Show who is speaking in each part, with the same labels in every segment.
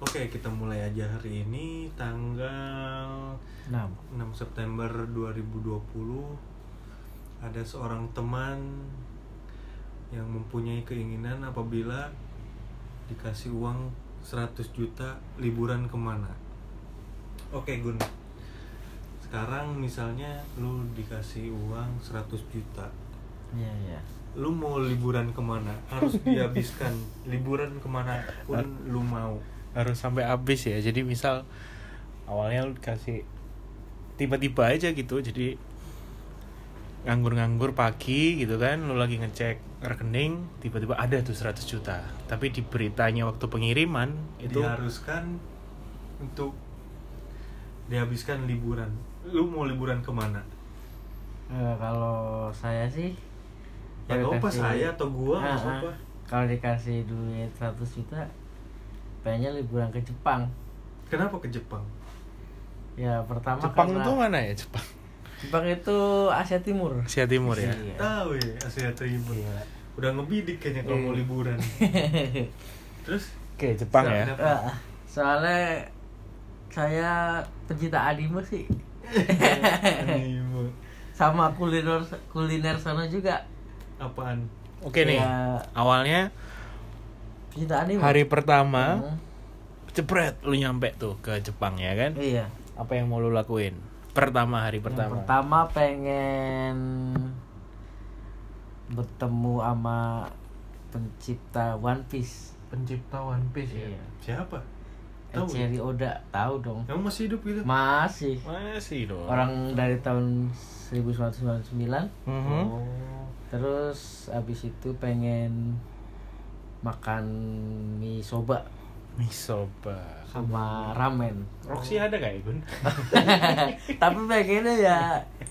Speaker 1: Oke, kita mulai aja hari ini tanggal
Speaker 2: 6
Speaker 1: 6 September 2020 ada seorang teman yang mempunyai keinginan apabila dikasih uang 100 juta liburan ke mana. Oke Gun. Sekarang misalnya lu dikasih uang 100 juta.
Speaker 2: Iya iya.
Speaker 1: Lu mau liburan ke mana? Harus dihabiskan. Liburan ke mana pun lu mau
Speaker 3: harus sampai habis ya. Jadi misal awalnya lu kasih tiba-tiba aja gitu jadi nganggur-nganggur pagi gitu kan lu lagi ngecek rekening tiba-tiba ada tuh 100 juta. Tapi di beritanya waktu pengiriman itu
Speaker 1: diharuskan untuk dihabiskan liburan. Lu mau liburan ke mana?
Speaker 2: Eh, Kalau saya sih
Speaker 1: ya apa saya atau gua
Speaker 2: Ah,
Speaker 1: nggak
Speaker 2: ah.
Speaker 1: apa?
Speaker 2: Kalau dikasih duit 100 juta Pengennya liburan ke Jepang.
Speaker 1: Kenapa ke Jepang?
Speaker 2: Ya pertama
Speaker 3: Jepang
Speaker 2: karena
Speaker 3: itu mana ya Jepang?
Speaker 2: Jepang itu Asia Timur.
Speaker 3: Asia Timur ya?
Speaker 2: Iya.
Speaker 1: tahu ya Asia Timur.
Speaker 2: Gila.
Speaker 1: udah ngebidik kayaknya kalau mau
Speaker 2: Iya.
Speaker 1: liburan. Terus?
Speaker 3: Oke Jepang ya?
Speaker 2: Ah, Soalnya saya pencinta anime sih.
Speaker 1: Anime.
Speaker 2: Sama kuliner kuliner sana juga.
Speaker 1: Apaan?
Speaker 3: Oke nih
Speaker 2: Ya,
Speaker 3: awalnya
Speaker 2: pencinta anime
Speaker 3: hari pertama
Speaker 2: Hmm,
Speaker 3: cepret lu nyampe tuh ke Jepang ya kan
Speaker 2: Iya
Speaker 3: apa yang mau lu lakuin pertama hari
Speaker 2: Yang
Speaker 3: pertama
Speaker 2: pertama pengen bertemu sama pencipta One Piece.
Speaker 1: pencipta One Piece ya
Speaker 2: Iya.
Speaker 1: siapa tahu ya?
Speaker 2: Echiri Oda, tahu dong.
Speaker 1: kamu masih hidup gitu
Speaker 2: Masih.
Speaker 3: masih dong
Speaker 2: Orang dari tahun 1999.
Speaker 3: Mhm.
Speaker 1: oh
Speaker 2: Terus abis itu pengen makan mie soba
Speaker 3: mie soba
Speaker 2: sama ramen.
Speaker 3: Roxy ada gak ya Gun?
Speaker 2: Tapi pengennya ya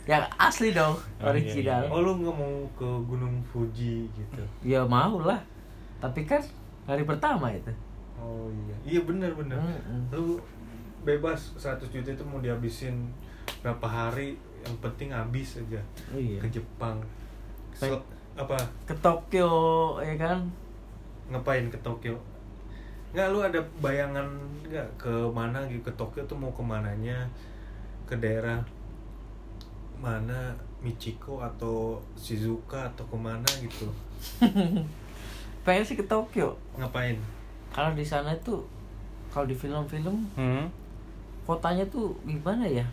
Speaker 2: yang asli dong,
Speaker 3: Oh, iya,
Speaker 2: original.
Speaker 1: oh lu nggak mau ke Gunung Fuji gitu
Speaker 2: Ya mau lah. Tapi kan hari pertama itu.
Speaker 1: oh iya iya benar benar
Speaker 2: Mm-mm.
Speaker 1: lu bebas 100 juta itu mau dihabisin berapa hari yang penting habis aja
Speaker 2: Iya.
Speaker 1: ke Jepang. So- apa
Speaker 2: Ke Tokyo ya kan?
Speaker 1: Ngapain ke Tokyo nggak lu ada bayangan nggak ke mana gitu ke Tokyo tuh mau ke mananya ke daerah mana Michiko atau Shizuoka atau ke mana gitu
Speaker 2: Pengen sih ke Tokyo.
Speaker 1: ngapain
Speaker 2: Kalau di sana itu kalau di film-film
Speaker 3: Hmm?
Speaker 2: kotanya tuh gimana ya?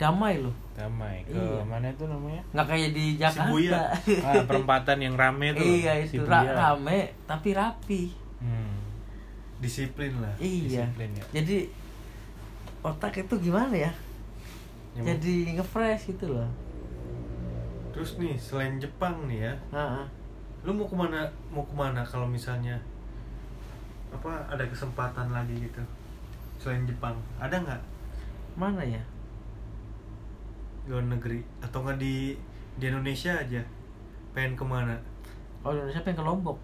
Speaker 2: Damai loh.
Speaker 3: Damai ke
Speaker 2: Iya.
Speaker 3: mana itu namanya?
Speaker 2: Nggak kayak di Jakarta.
Speaker 1: Shibuya.
Speaker 3: Ah, perempatan yang rame tuh.
Speaker 2: iya itu
Speaker 3: Shibuya.
Speaker 2: ra- rame tapi rapi.
Speaker 3: Hmm.
Speaker 1: disiplin lah
Speaker 2: Iya.
Speaker 3: Disiplin ya.
Speaker 2: Jadi otak itu gimana ya? Jadi nge-fresh gitu loh.
Speaker 1: terus nih selain Jepang nih ya
Speaker 2: Heeh.
Speaker 1: lu mau ke mana mau ke mana kalau misalnya apa ada kesempatan lagi gitu selain Jepang ada nggak
Speaker 2: Mana ya?
Speaker 1: Di luar negeri atau nggak di di Indonesia aja pengen ke mana
Speaker 2: Oh Indonesia pengen ke Lombok.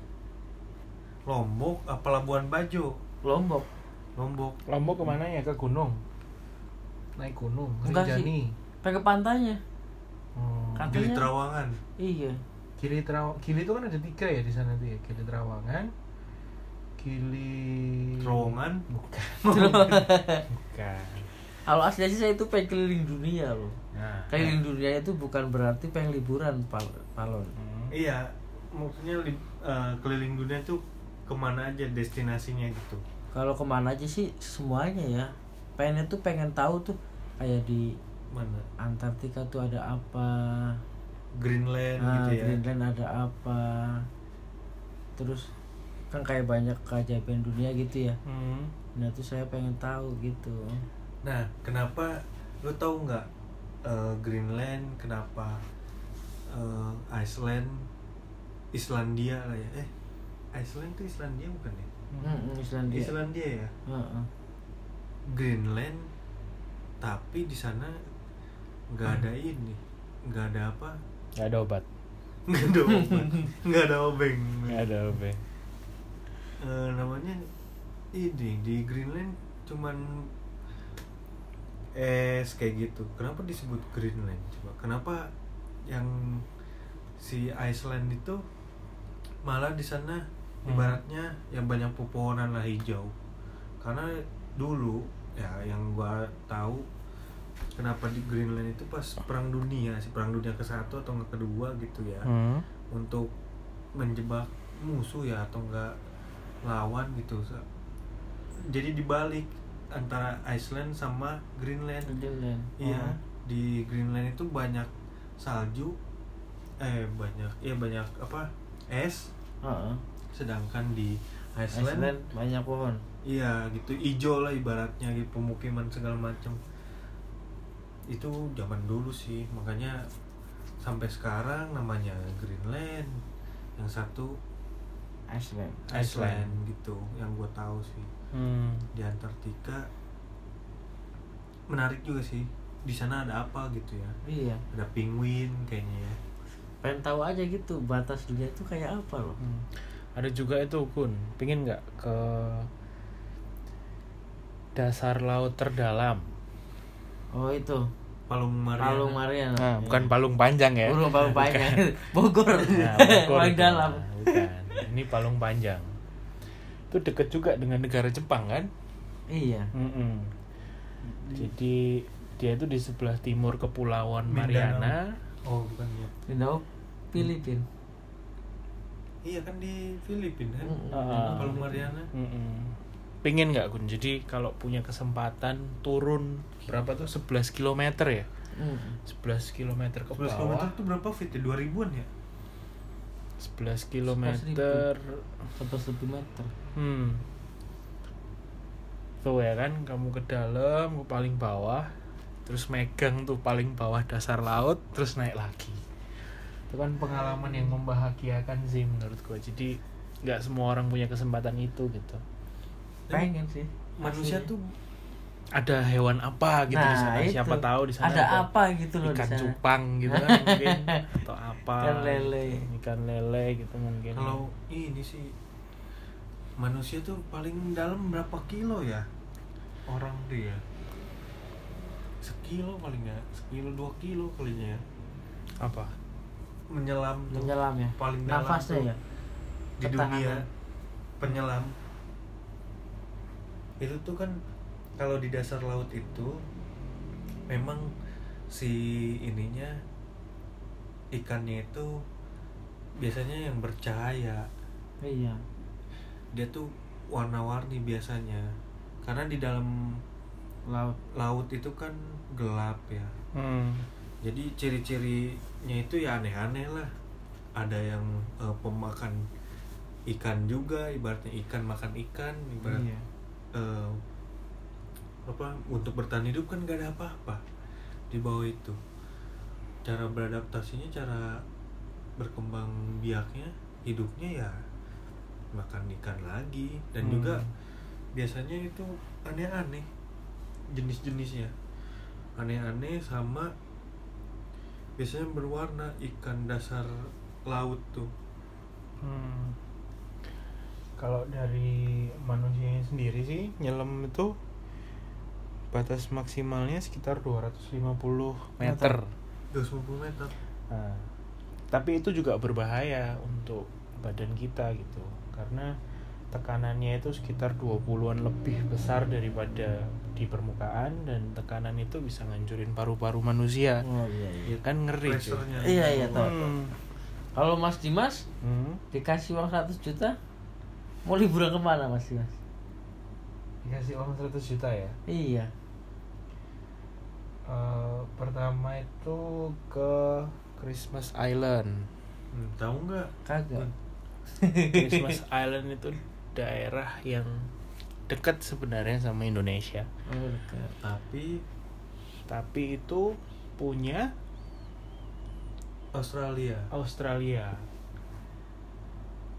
Speaker 1: Lombok apa Labuan Bajo
Speaker 2: Lombok.
Speaker 1: Lombok
Speaker 3: Lombok ke mana ya? Ke gunung.
Speaker 4: naik gunung
Speaker 2: Enggak sih. Pengen ke pantainya.
Speaker 3: Hmm.
Speaker 1: Gili
Speaker 2: Katanya.
Speaker 1: Trawangan
Speaker 2: Iya.
Speaker 4: Gili Trawangan Gili itu kan ada tiga ya di sana tuh ya Gili Trawangan Gili
Speaker 1: Terowongan
Speaker 3: Bukan. Bukan.
Speaker 2: Kalau asli sih saya itu pengen keliling dunia loh.
Speaker 3: Nah.
Speaker 2: Keliling dunia itu bukan berarti pengen liburan Pal- Palon.
Speaker 3: Hmm.
Speaker 1: iya maksudnya li- eh, keliling dunia tuh ke mana aja destinasinya gitu
Speaker 2: Kalau ke mana aja sih semuanya ya. Pengen tuh pengen tahu tuh kayak di
Speaker 1: mana
Speaker 2: Antartika tuh ada apa,
Speaker 1: Greenland
Speaker 2: ah,
Speaker 1: gitu ya
Speaker 2: Greenland ada apa. Terus kan kayak banyak keajaiban dunia gitu ya.
Speaker 3: Hmm.
Speaker 2: Nah tuh saya pengen tahu gitu.
Speaker 1: Nah kenapa lu tahu nggak eh, Greenland kenapa eh, Iceland Islandia lah ya eh Iceland tuh Islandia bukan ya
Speaker 2: Hmm, Islandia.
Speaker 1: Islandia ya
Speaker 2: Heeh.
Speaker 1: Greenland tapi di sana nggak ada ini nggak ada apa
Speaker 3: Gak ada obat.
Speaker 1: nggak ada obat nggak ada obeng
Speaker 3: Gak ada obat.
Speaker 1: Eh, namanya ini di Greenland cuman es kayak gitu. Kenapa disebut Greenland coba? Kenapa yang si Iceland itu malah di sana
Speaker 3: Hmm.
Speaker 1: ibaratnya yang banyak pepohonan lah hijau? Karena dulu ya yang gua tahu kenapa di Greenland itu pas perang dunia sih perang dunia ke satu atau nggak kedua gitu ya
Speaker 3: Hmm.
Speaker 1: untuk menjebak musuh ya atau enggak lawan gitu. Jadi dibalik antara Iceland sama Greenland
Speaker 2: Greenland.
Speaker 1: iya
Speaker 2: Oh.
Speaker 1: di Greenland itu banyak salju eh banyak iya banyak apa es
Speaker 2: Heeh.
Speaker 1: sedangkan di Iceland,
Speaker 2: Iceland banyak pohon.
Speaker 1: iya gitu ijo lah ibaratnya gitu pemukiman segala macam itu zaman dulu sih makanya sampai sekarang namanya Greenland yang satu
Speaker 2: Iceland.
Speaker 1: Iceland gitu yang gue tahu sih
Speaker 3: Hmm.
Speaker 1: di Antartika menarik juga sih di sana ada apa gitu ya
Speaker 2: Iya.
Speaker 1: ada penguin kayaknya ya
Speaker 2: Pengen tahu aja gitu batas dunia itu kayak apa loh.
Speaker 3: Hmm. Ada juga itu Kun, pingin nggak ke dasar laut terdalam?
Speaker 2: Oh itu.
Speaker 1: Palung Mariana
Speaker 2: Palung Mariana.
Speaker 3: Nah, bukan palung panjang ya?
Speaker 2: Burung palung panjang. Bogor.
Speaker 3: Nah, Bogor
Speaker 2: Paling dalam.
Speaker 3: Nah, bukan. Ini palung panjang. Itu deket juga dengan negara Jepang kan?
Speaker 2: Iya.
Speaker 3: Mm-mm. Jadi dia itu di sebelah timur kepulauan
Speaker 1: Mindanao.
Speaker 3: Mariana.
Speaker 1: oh bukan ya
Speaker 2: Mindanao Filipin.
Speaker 1: iya kan di Filipina kan
Speaker 2: Mm,
Speaker 3: Ah.
Speaker 1: Palung Mariana
Speaker 3: Mm-mm. Pengen nggak Kun? Jadi kalau punya kesempatan turun berapa tuh 11 km ya?
Speaker 2: Mm.
Speaker 3: 11 km ke
Speaker 1: 11 km
Speaker 3: bawah.
Speaker 1: itu berapa feet ya? 2000-an ya?
Speaker 3: 11 km.
Speaker 2: Satu satu meter.
Speaker 3: Hmm. Tuh ya kan, kamu ke dalam, ke paling bawah, terus megang tuh paling bawah dasar laut, terus naik lagi. Itu kan pengalaman yang membahagiakan sih menurut gua. Jadi nggak semua orang punya kesempatan itu gitu.
Speaker 2: Pengen sih.
Speaker 1: Manusia
Speaker 2: Asli.
Speaker 1: tuh
Speaker 3: Ada hewan apa gitu di
Speaker 2: Nah,
Speaker 3: sana?
Speaker 2: itu.
Speaker 3: Siapa tahu di sana
Speaker 2: ada, apa gitu loh
Speaker 3: ikan
Speaker 2: di
Speaker 3: cupang gitu kan mungkin atau apa
Speaker 2: Ikan lele.
Speaker 3: ikan lele gitu mungkin
Speaker 1: kalau ini sih manusia tuh paling dalam berapa kilo ya orang tuh ya sekilo paling nggak sekilo dua kilo kalinya ya
Speaker 3: apa
Speaker 1: menyelam tuh
Speaker 2: Menyelam ya.
Speaker 1: paling dalam
Speaker 2: Nafasnya
Speaker 1: tuh
Speaker 2: ya.
Speaker 1: di dunia penyelam itu tuh kan kalau di dasar laut itu memang si ininya ikannya itu biasanya yang bercahaya
Speaker 2: Iya.
Speaker 1: dia tuh warna-warni biasanya karena di dalam
Speaker 2: Laut.
Speaker 1: laut itu kan gelap ya
Speaker 3: hmm.
Speaker 1: jadi ciri-cirinya itu ya aneh-aneh lah ada yang eh, pemakan ikan juga ibaratnya ikan makan ikan ibarat
Speaker 2: Iya.
Speaker 1: eh, apa untuk bertahan hidup kan gak ada apa-apa di bawah itu cara beradaptasinya cara berkembang biaknya hidupnya ya makan ikan lagi dan
Speaker 3: Hmm.
Speaker 1: juga biasanya itu aneh-aneh jenis-jenisnya aneh-aneh sama biasanya berwarna ikan dasar laut tuh
Speaker 3: Hmm. Kalau dari manusianya sendiri sih nyelam itu batas maksimalnya sekitar 250 meter.
Speaker 1: 250 meter
Speaker 3: Nah, tapi itu juga berbahaya untuk badan kita gitu karena tekanannya itu sekitar 20-an lebih besar daripada di permukaan dan tekanan itu bisa ngancurin paru-paru manusia.
Speaker 2: Oh iya iya.
Speaker 3: Ya kan ngeri.
Speaker 2: Iya, iya, tahu.
Speaker 3: Hmm.
Speaker 2: Kalau Mas Dimas
Speaker 3: Hmm.
Speaker 2: dikasih uang 100 juta mau liburan ke mana Mas Dimas?
Speaker 4: Dikasih uang 100 juta ya
Speaker 2: Iya.
Speaker 3: Eh, pertama itu ke Christmas Island.
Speaker 1: Hmm, tahu nggak
Speaker 2: Kagak.
Speaker 3: Christmas Island itu daerah yang dekat sebenarnya sama Indonesia,
Speaker 2: Oh, dekat.
Speaker 1: tapi
Speaker 3: tapi itu punya
Speaker 1: Australia
Speaker 3: Australia.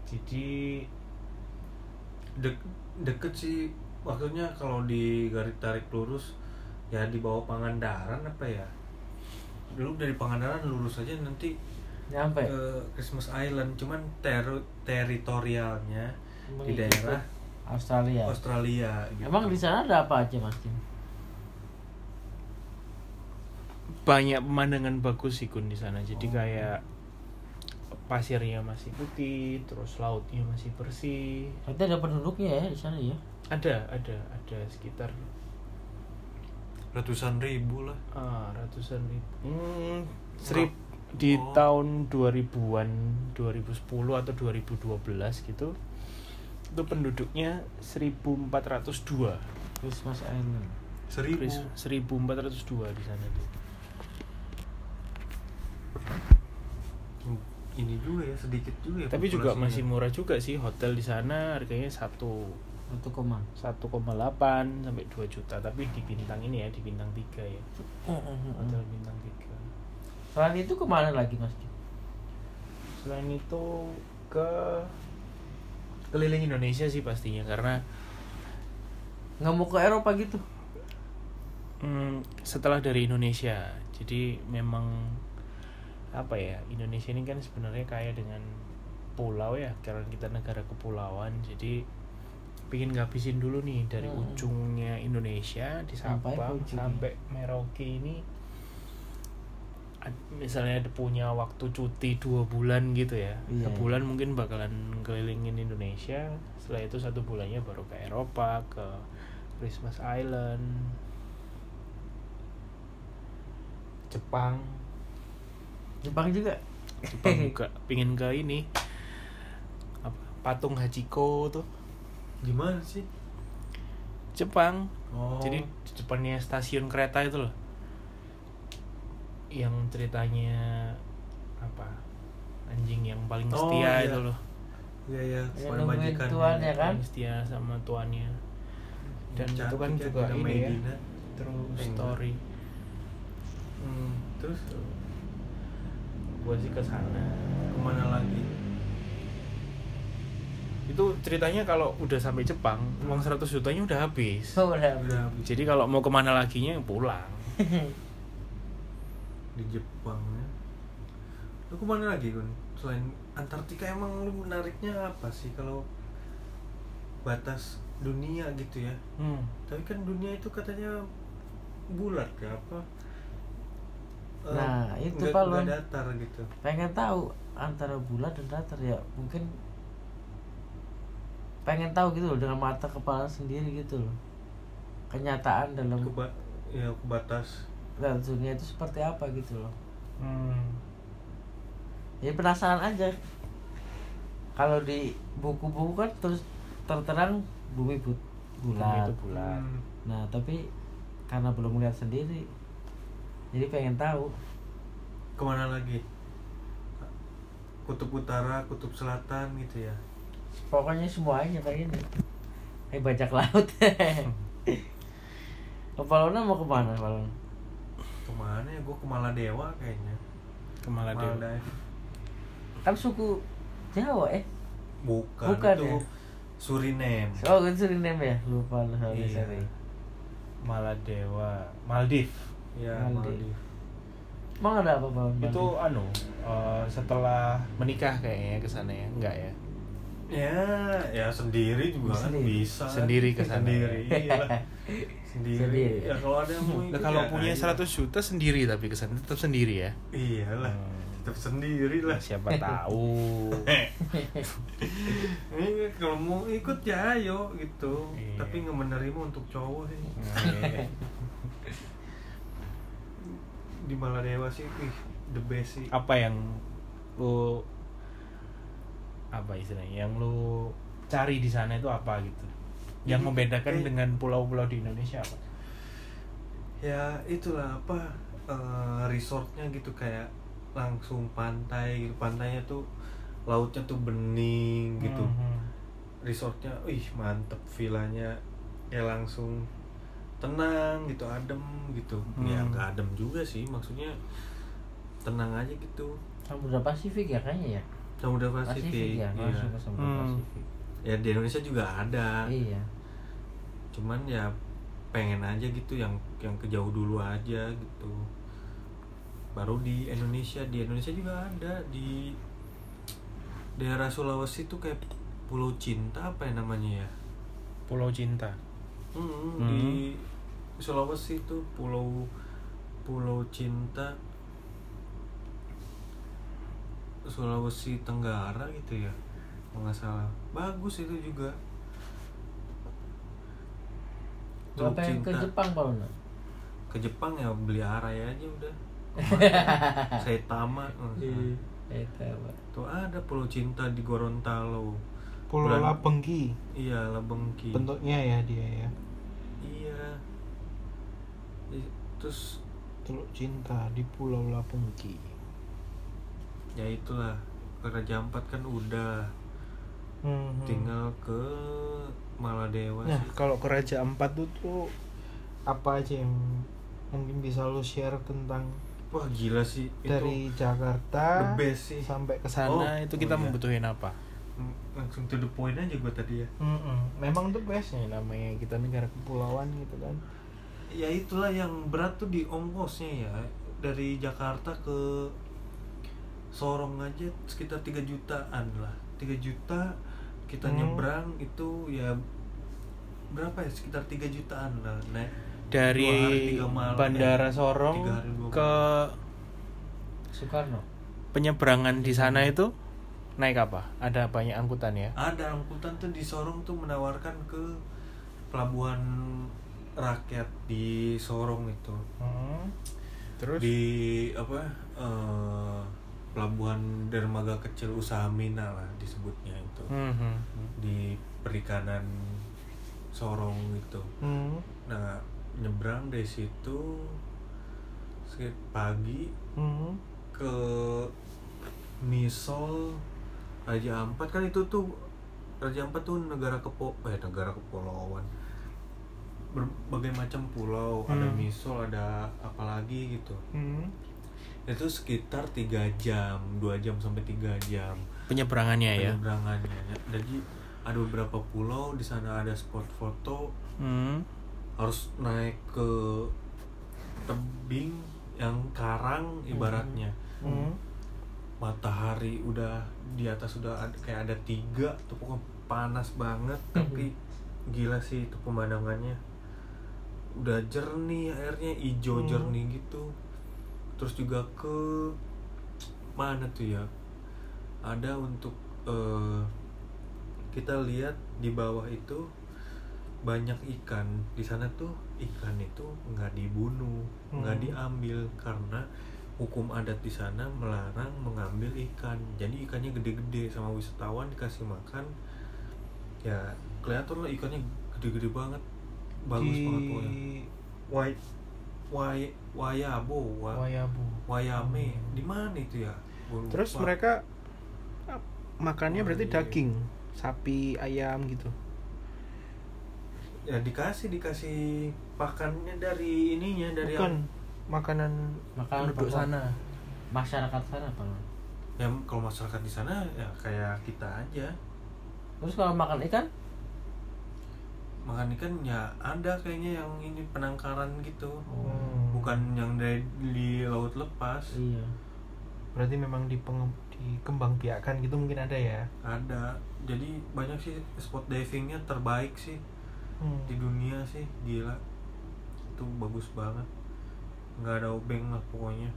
Speaker 3: Jadi
Speaker 1: Dek, deket sih maksudnya kalau di garis tarik lurus ya di bawah Pangandaran apa ya dulu dari Pangandaran lurus aja nanti
Speaker 2: Nyampe.
Speaker 1: ke Christmas Island cuman ter- teritorialnya di
Speaker 2: Mengikuti
Speaker 1: daerah
Speaker 2: Australia.
Speaker 1: Australia gitu.
Speaker 2: Emang di sana ada apa aja Mas Dim?
Speaker 3: banyak pemandangan bagus sih Kun di sana. Jadi
Speaker 2: Oh.
Speaker 3: kayak pasirnya masih putih terus lautnya masih bersih
Speaker 2: Berarti ada penduduknya ya di sana ya.
Speaker 3: Ada ada ada sekitar.
Speaker 1: Ratusan ribu lah.
Speaker 3: Ah, ratusan ribu. Hmm, serip di
Speaker 1: Oh.
Speaker 3: tahun 2000-an 2010 atau 2012 gitu itu penduduknya 1402
Speaker 2: Christmas Island.
Speaker 1: seribu.
Speaker 3: Chris, 1402 di sana tuh.
Speaker 1: Ini juga ya sedikit juga ya
Speaker 3: tapi juga masih murah juga sih hotel di sana harganya satu. 1,8 sampai 2 juta tapi di bintang ini ya di bintang 3 ya. Hotel bintang 3
Speaker 2: Selain itu ke mana lagi mas?
Speaker 3: selain itu ke keliling Indonesia sih pastinya karena
Speaker 2: Nggak mau ke Eropa gitu?
Speaker 3: hmm, setelah dari Indonesia. Jadi memang apa ya Indonesia ini kan sebenarnya kaya dengan pulau ya karena kita negara kepulauan. Jadi pingin ngabisin dulu nih dari
Speaker 2: Hmm.
Speaker 3: ujungnya Indonesia di
Speaker 2: Sampai
Speaker 3: Sabang
Speaker 2: ujungnya.
Speaker 3: sampai Merauke ini misalnya ada punya waktu cuti dua bulan gitu ya
Speaker 2: Iya,
Speaker 3: sebulan mungkin bakalan kelilingin Indonesia setelah itu satu bulannya baru ke Eropa ke Christmas Island Jepang
Speaker 2: Jepang juga.
Speaker 3: Jepang juga pingin ke ini apa, patung Hachiko tuh
Speaker 1: gimana sih?
Speaker 3: Jepang.
Speaker 1: Oh.
Speaker 3: Jadi di depannya stasiun kereta itu loh. Yang ceritanya apa? Anjing yang paling
Speaker 1: Oh,
Speaker 3: setia
Speaker 1: iya.
Speaker 3: itu loh.
Speaker 1: Iya iya.
Speaker 2: Ya,
Speaker 1: majikannya.
Speaker 2: tuannya kan?
Speaker 3: paling setia sama tuannya. Dan
Speaker 1: Cantik
Speaker 3: itu kan
Speaker 1: ya,
Speaker 3: juga ini ya.
Speaker 1: Medina.
Speaker 3: true
Speaker 1: Eh,
Speaker 3: story.
Speaker 1: Hmm, terus?
Speaker 3: Gue sih ke sana.
Speaker 1: Ke mana lagi
Speaker 3: itu ceritanya kalau udah sampai Jepang uang 100 jutanya udah habis
Speaker 2: Oh, udah.
Speaker 1: udah habis
Speaker 3: jadi kalau mau ke mana laginya pulang
Speaker 1: di Jepang ya lu ke mana lagi Gun? selain Antartika emang lu menariknya apa sih kalau batas dunia gitu ya
Speaker 3: hmm.
Speaker 1: tapi kan dunia itu katanya bulat ya apa Eh,
Speaker 2: Nah, itu, Pak,
Speaker 1: nggak
Speaker 2: Lon.
Speaker 1: datar gitu
Speaker 2: pengen tahu antara bulat dan datar ya mungkin pengen tahu gitu loh dengan mata kepala sendiri gitu loh. Kenyataan dalam
Speaker 1: ke ba- ya ke batas
Speaker 2: dalam dunia itu seperti apa gitu loh.
Speaker 3: Hmm.
Speaker 2: jadi penasaran aja. Kalau di buku-buku kan terus terterang bumi but
Speaker 3: Bumi
Speaker 2: bulat
Speaker 3: itu bulat.
Speaker 1: Hmm,
Speaker 2: nah tapi karena belum melihat sendiri jadi pengen tahu.
Speaker 1: Ke mana lagi? Kutub utara kutub selatan gitu ya
Speaker 2: pokoknya semuanya pengen eh bajak laut. Ke Palona mau ke mana Palona?
Speaker 1: ke mana ya? Gue ke Maladewa kayaknya.
Speaker 3: Ke Maladewa.
Speaker 2: Kan suku Jawa eh?
Speaker 1: Bukan,
Speaker 2: Bukan
Speaker 1: itu
Speaker 2: ya?
Speaker 1: Suriname.
Speaker 2: Oh kan Suriname ya? Lupa lu sorry
Speaker 1: Iya.
Speaker 2: sorry.
Speaker 3: Maladewa. Maldives.
Speaker 1: Ya
Speaker 2: Maldives.
Speaker 1: Maldives.
Speaker 2: Emang ada apa Palona?
Speaker 3: itu anu eh, setelah menikah kayaknya ke sana ya? Enggak ya
Speaker 1: ya ya sendiri juga kan
Speaker 2: Sendiri.
Speaker 1: bisa
Speaker 3: Sendiri ke sana
Speaker 1: sendiri
Speaker 3: ya.
Speaker 1: iyalah. sendiri.
Speaker 2: Sendiri.
Speaker 1: ya kalau ada yang mau
Speaker 3: Nah,
Speaker 1: ikut
Speaker 3: kalau
Speaker 1: ya
Speaker 3: punya
Speaker 1: ayo.
Speaker 3: 100 juta sendiri tapi ke sana tetap sendiri ya
Speaker 1: iyalah
Speaker 3: Hmm.
Speaker 1: tetap sendiri lah
Speaker 3: siapa tahu
Speaker 1: ini kalau mau ikut ya ayo gitu
Speaker 3: Iya.
Speaker 1: tapi nggak menerima untuk cowok sih
Speaker 3: Nah,
Speaker 1: di Maladewa sih wih, the best sih
Speaker 3: apa yang lu apa istilahnya yang lu cari di sana itu apa gitu? Yang
Speaker 1: Jadi,
Speaker 3: membedakan
Speaker 1: eh,
Speaker 3: dengan pulau-pulau di Indonesia apa?
Speaker 1: Ya itulah apa eh, resortnya gitu kayak langsung pantai gitu. Pantainya tuh lautnya tuh bening gitu.
Speaker 3: Mhm.
Speaker 1: resortnya ih mantep villanya. Ya langsung tenang gitu adem gitu. Ya
Speaker 3: Hmm.
Speaker 1: nggak adem juga sih maksudnya tenang aja gitu.
Speaker 2: Samudra Pasifik ya kayaknya ya
Speaker 1: Samudra
Speaker 2: Pasifik.
Speaker 1: Pasifik
Speaker 2: ya
Speaker 1: iya.
Speaker 2: langsung ke Samudra
Speaker 3: Hmm.
Speaker 2: Pasifik.
Speaker 1: Ya di Indonesia juga ada.
Speaker 2: Iya.
Speaker 1: Cuman ya pengen aja gitu yang yang kejauh dulu aja gitu. Baru di Indonesia di Indonesia juga ada. Di daerah Sulawesi tuh kayak Pulau Cinta apa ya namanya ya?
Speaker 3: Pulau Cinta.
Speaker 1: Hmm,
Speaker 3: Hmm.
Speaker 1: di Sulawesi tuh pulau Pulau Cinta Sulawesi Tenggara gitu ya kalau nggak salah. Bagus itu juga. Teluk
Speaker 2: pengen ke. Jepang Pak Luna.
Speaker 1: ke Jepang ya beli arai aja udah. Saya tamat
Speaker 2: Eh, tahu, Pak.
Speaker 1: tuh ada Pulau Cinta di Gorontalo.
Speaker 3: Pulau
Speaker 1: Bulan-
Speaker 3: Labengki.
Speaker 1: Iya Lebengki
Speaker 3: bentuknya ya dia ya.
Speaker 1: Iya. Terus
Speaker 3: Teluk Cinta di Pulau Labengki
Speaker 1: ya itulah ke Raja Ampat kan udah
Speaker 3: Mhm.
Speaker 1: tinggal ke Maladewa
Speaker 3: Nah,
Speaker 1: sih
Speaker 3: kalau ke Raja Ampat tuh, tuh apa aja yang mungkin bisa lo share tentang
Speaker 1: wah gila sih
Speaker 3: dari
Speaker 1: itu
Speaker 3: Jakarta
Speaker 1: the best sih
Speaker 3: sampai ke sana
Speaker 1: Oh,
Speaker 3: itu kita
Speaker 1: oh iya.
Speaker 3: membutuhin apa?
Speaker 1: Mm, langsung to the point aja gue tadi ya
Speaker 3: Mm-mm. Memang tuh bestnya namanya kita negara kepulauan gitu kan.
Speaker 1: ya itulah yang berat tuh di ongkosnya ya dari Jakarta ke Sorong aja sekitar 3 jutaan lah 3 juta kita
Speaker 3: Hmm.
Speaker 1: nyebrang itu ya berapa ya sekitar 3 jutaan lah naik
Speaker 3: Dari
Speaker 1: hari, malam,
Speaker 3: Bandara
Speaker 1: eh,
Speaker 3: Sorong
Speaker 1: hari,
Speaker 3: ke
Speaker 2: Soekarno.
Speaker 3: penyeberangan di sana itu naik apa? Ada banyak angkutan ya?
Speaker 1: ada angkutan tuh di Sorong tuh menawarkan ke pelabuhan rakyat di Sorong itu
Speaker 3: Hmm. Terus
Speaker 1: di apa eh, pelabuhan dermaga kecil usaha Mina lah disebutnya itu
Speaker 3: Mhm.
Speaker 1: di perikanan Sorong itu
Speaker 3: Hmm.
Speaker 1: nah nyebrang dari situ sekit- pagi
Speaker 3: Hmm.
Speaker 1: ke Misol Raja Ampat kan itu tuh Raja Ampat tuh negara kepo eh negara kepulauan berbagai macam pulau ada
Speaker 3: Hmm.
Speaker 1: Misol ada apa lagi gitu
Speaker 3: Hmm.
Speaker 1: Itu sekitar tiga jam dua jam sampai tiga jam
Speaker 3: Penyeberangannya ya.
Speaker 1: penyeberangannya jadi ada beberapa pulau di sana ada spot foto
Speaker 3: Hmm.
Speaker 1: harus naik ke tebing yang karang ibaratnya
Speaker 3: Hmm.
Speaker 1: matahari udah di atas udah ada, kayak ada tiga tuh pokoknya panas banget tapi gila sih itu pemandangannya udah jernih airnya hijau
Speaker 3: Hmm.
Speaker 1: jernih gitu terus juga ke mana tuh ya? Ada untuk eh, kita lihat di bawah itu banyak ikan. Di sana tuh ikan itu nggak dibunuh nggak
Speaker 3: Hmm.
Speaker 1: diambil karena hukum adat di sana melarang mengambil ikan. Jadi ikannya gede-gede sama wisatawan dikasih makan. Ya kelihatan lah ikannya gede-gede banget. Bagus
Speaker 3: di
Speaker 1: banget pokoknya. Wai Wai Wayabo Wa-
Speaker 3: Wayabu.
Speaker 1: Wayame di mana itu ya Gua lupa.
Speaker 3: Terus mereka ah, makannya berarti daging, sapi, ayam gitu.
Speaker 1: ya dikasih dikasih pakannya dari ininya dari
Speaker 3: Bukan makanan
Speaker 2: Makanan
Speaker 3: penduduk sana.
Speaker 2: Masyarakat sana Luna.
Speaker 1: ya kalau masyarakat di sana ya kayak kita aja
Speaker 2: Terus kalau makan ikan?
Speaker 1: Makan ikan ya ada kayaknya yang ini penangkaran gitu
Speaker 3: Hmm.
Speaker 1: bukan yang dari di laut lepas
Speaker 2: Iya.
Speaker 3: Berarti memang di dikembang biakan gitu mungkin ada ya.
Speaker 1: ada jadi banyak sih spot divingnya terbaik sih
Speaker 3: Hmm.
Speaker 1: di dunia sih gila itu bagus banget nggak ada obeng lah pokoknya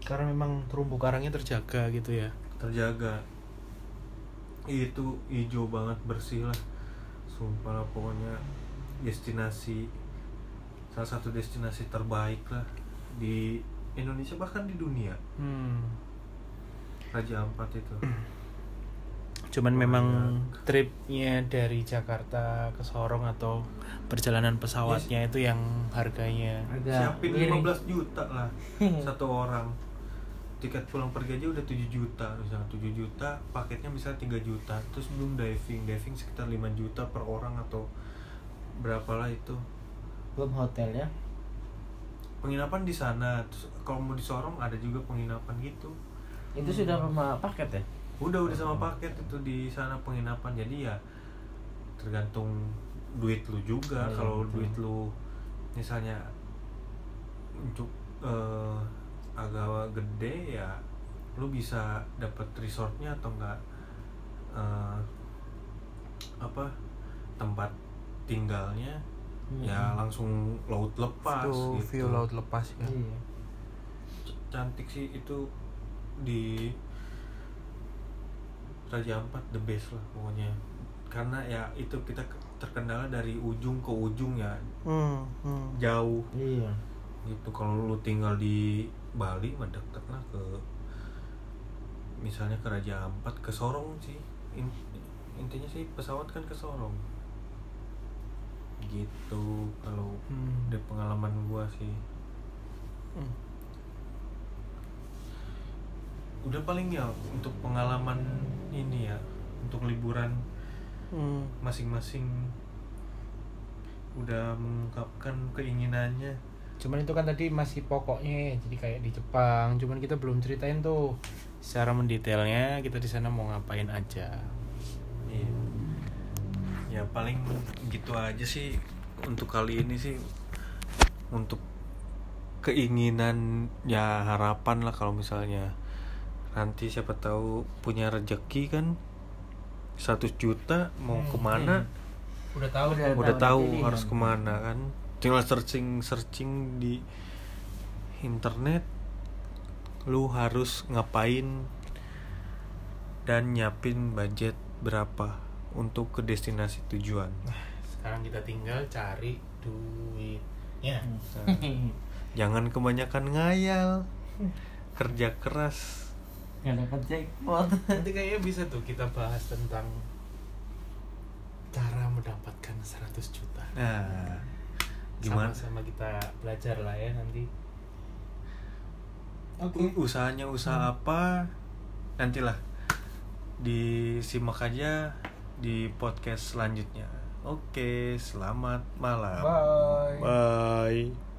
Speaker 3: Karena memang terumbu karangnya terjaga gitu ya.
Speaker 1: terjaga itu hijau banget bersih lah sumpah lah pokoknya destinasi salah satu destinasi terbaik lah di Indonesia bahkan di dunia
Speaker 3: Hmm.
Speaker 1: Raja Ampat itu
Speaker 3: Cuman memang
Speaker 1: Banyak.
Speaker 3: tripnya dari Jakarta ke Sorong atau perjalanan pesawatnya itu yang harganya
Speaker 2: Agak
Speaker 1: siapin
Speaker 2: miring.
Speaker 1: 15 juta lah satu orang tiket pulang pergi aja udah 7 juta misalnya 7 juta paketnya misalnya 3 juta terus belum diving diving sekitar 5 juta per orang atau berapa lah itu.
Speaker 2: Belum hotel ya.
Speaker 1: penginapan di sana terus kalau mau di Sorong ada juga penginapan gitu.
Speaker 2: Itu sudah sama paket ya?
Speaker 1: udah udah sama paket itu di sana penginapan. Jadi ya tergantung duit lu juga.
Speaker 2: Iya,
Speaker 1: kalau duit lu misalnya untuk eh, agak gede ya lu bisa dapat resortnya atau enggak eh, apa tempat tinggalnya ya langsung laut lepas
Speaker 3: Tuh,
Speaker 1: gitu
Speaker 3: view laut lepas ya.
Speaker 2: Iya.
Speaker 1: Cantik sih itu di Raja Ampat the best lah pokoknya karena ya itu kita ke- terkendala dari ujung ke ujung ya
Speaker 3: Hmm, hmm.
Speaker 1: jauh
Speaker 2: iya
Speaker 1: gitu kalau lu tinggal di Bali mah deket lah ke misalnya ke Raja Ampat ke Sorong sih In- intinya sih pesawat kan ke Sorong gitu kalau
Speaker 3: Hmm.
Speaker 1: dari pengalaman gua sih
Speaker 3: Hmm.
Speaker 1: udah paling ya untuk pengalaman ini ya untuk liburan
Speaker 3: Hmm.
Speaker 1: masing-masing udah mengungkapkan keinginannya
Speaker 3: Cuman itu kan tadi masih pokoknya, jadi kayak di Jepang. Cuman kita belum ceritain tuh secara mendetailnya kita di sana mau ngapain aja.
Speaker 1: Iya. Ya paling gitu aja sih untuk kali ini sih untuk keinginan ya harapan lah kalau misalnya nanti siapa tahu punya rezeki kan 100 juta mau
Speaker 4: Hmm,
Speaker 1: ke mana
Speaker 4: udah tahu
Speaker 2: Udah
Speaker 1: udah
Speaker 2: tahu
Speaker 1: tahu harus
Speaker 2: kan.
Speaker 1: ke mana kan tinggal searching searching di internet lu harus ngapain dan nyiapin budget berapa untuk ke destinasi tujuan
Speaker 3: Sekarang kita tinggal cari duitnya.
Speaker 2: Hmm.
Speaker 1: jangan kebanyakan ngayal kerja keras
Speaker 2: nggak dapat jackpot
Speaker 3: Nanti kayaknya bisa tuh kita bahas tentang cara mendapatkan 100 juta.
Speaker 1: nah gimana?
Speaker 3: Sama-sama kita belajar lah ya nanti.
Speaker 1: U- usahanya usaha apa? Nantilah disimak aja di podcast selanjutnya. Oke selamat malam.
Speaker 4: Bye.
Speaker 1: Bye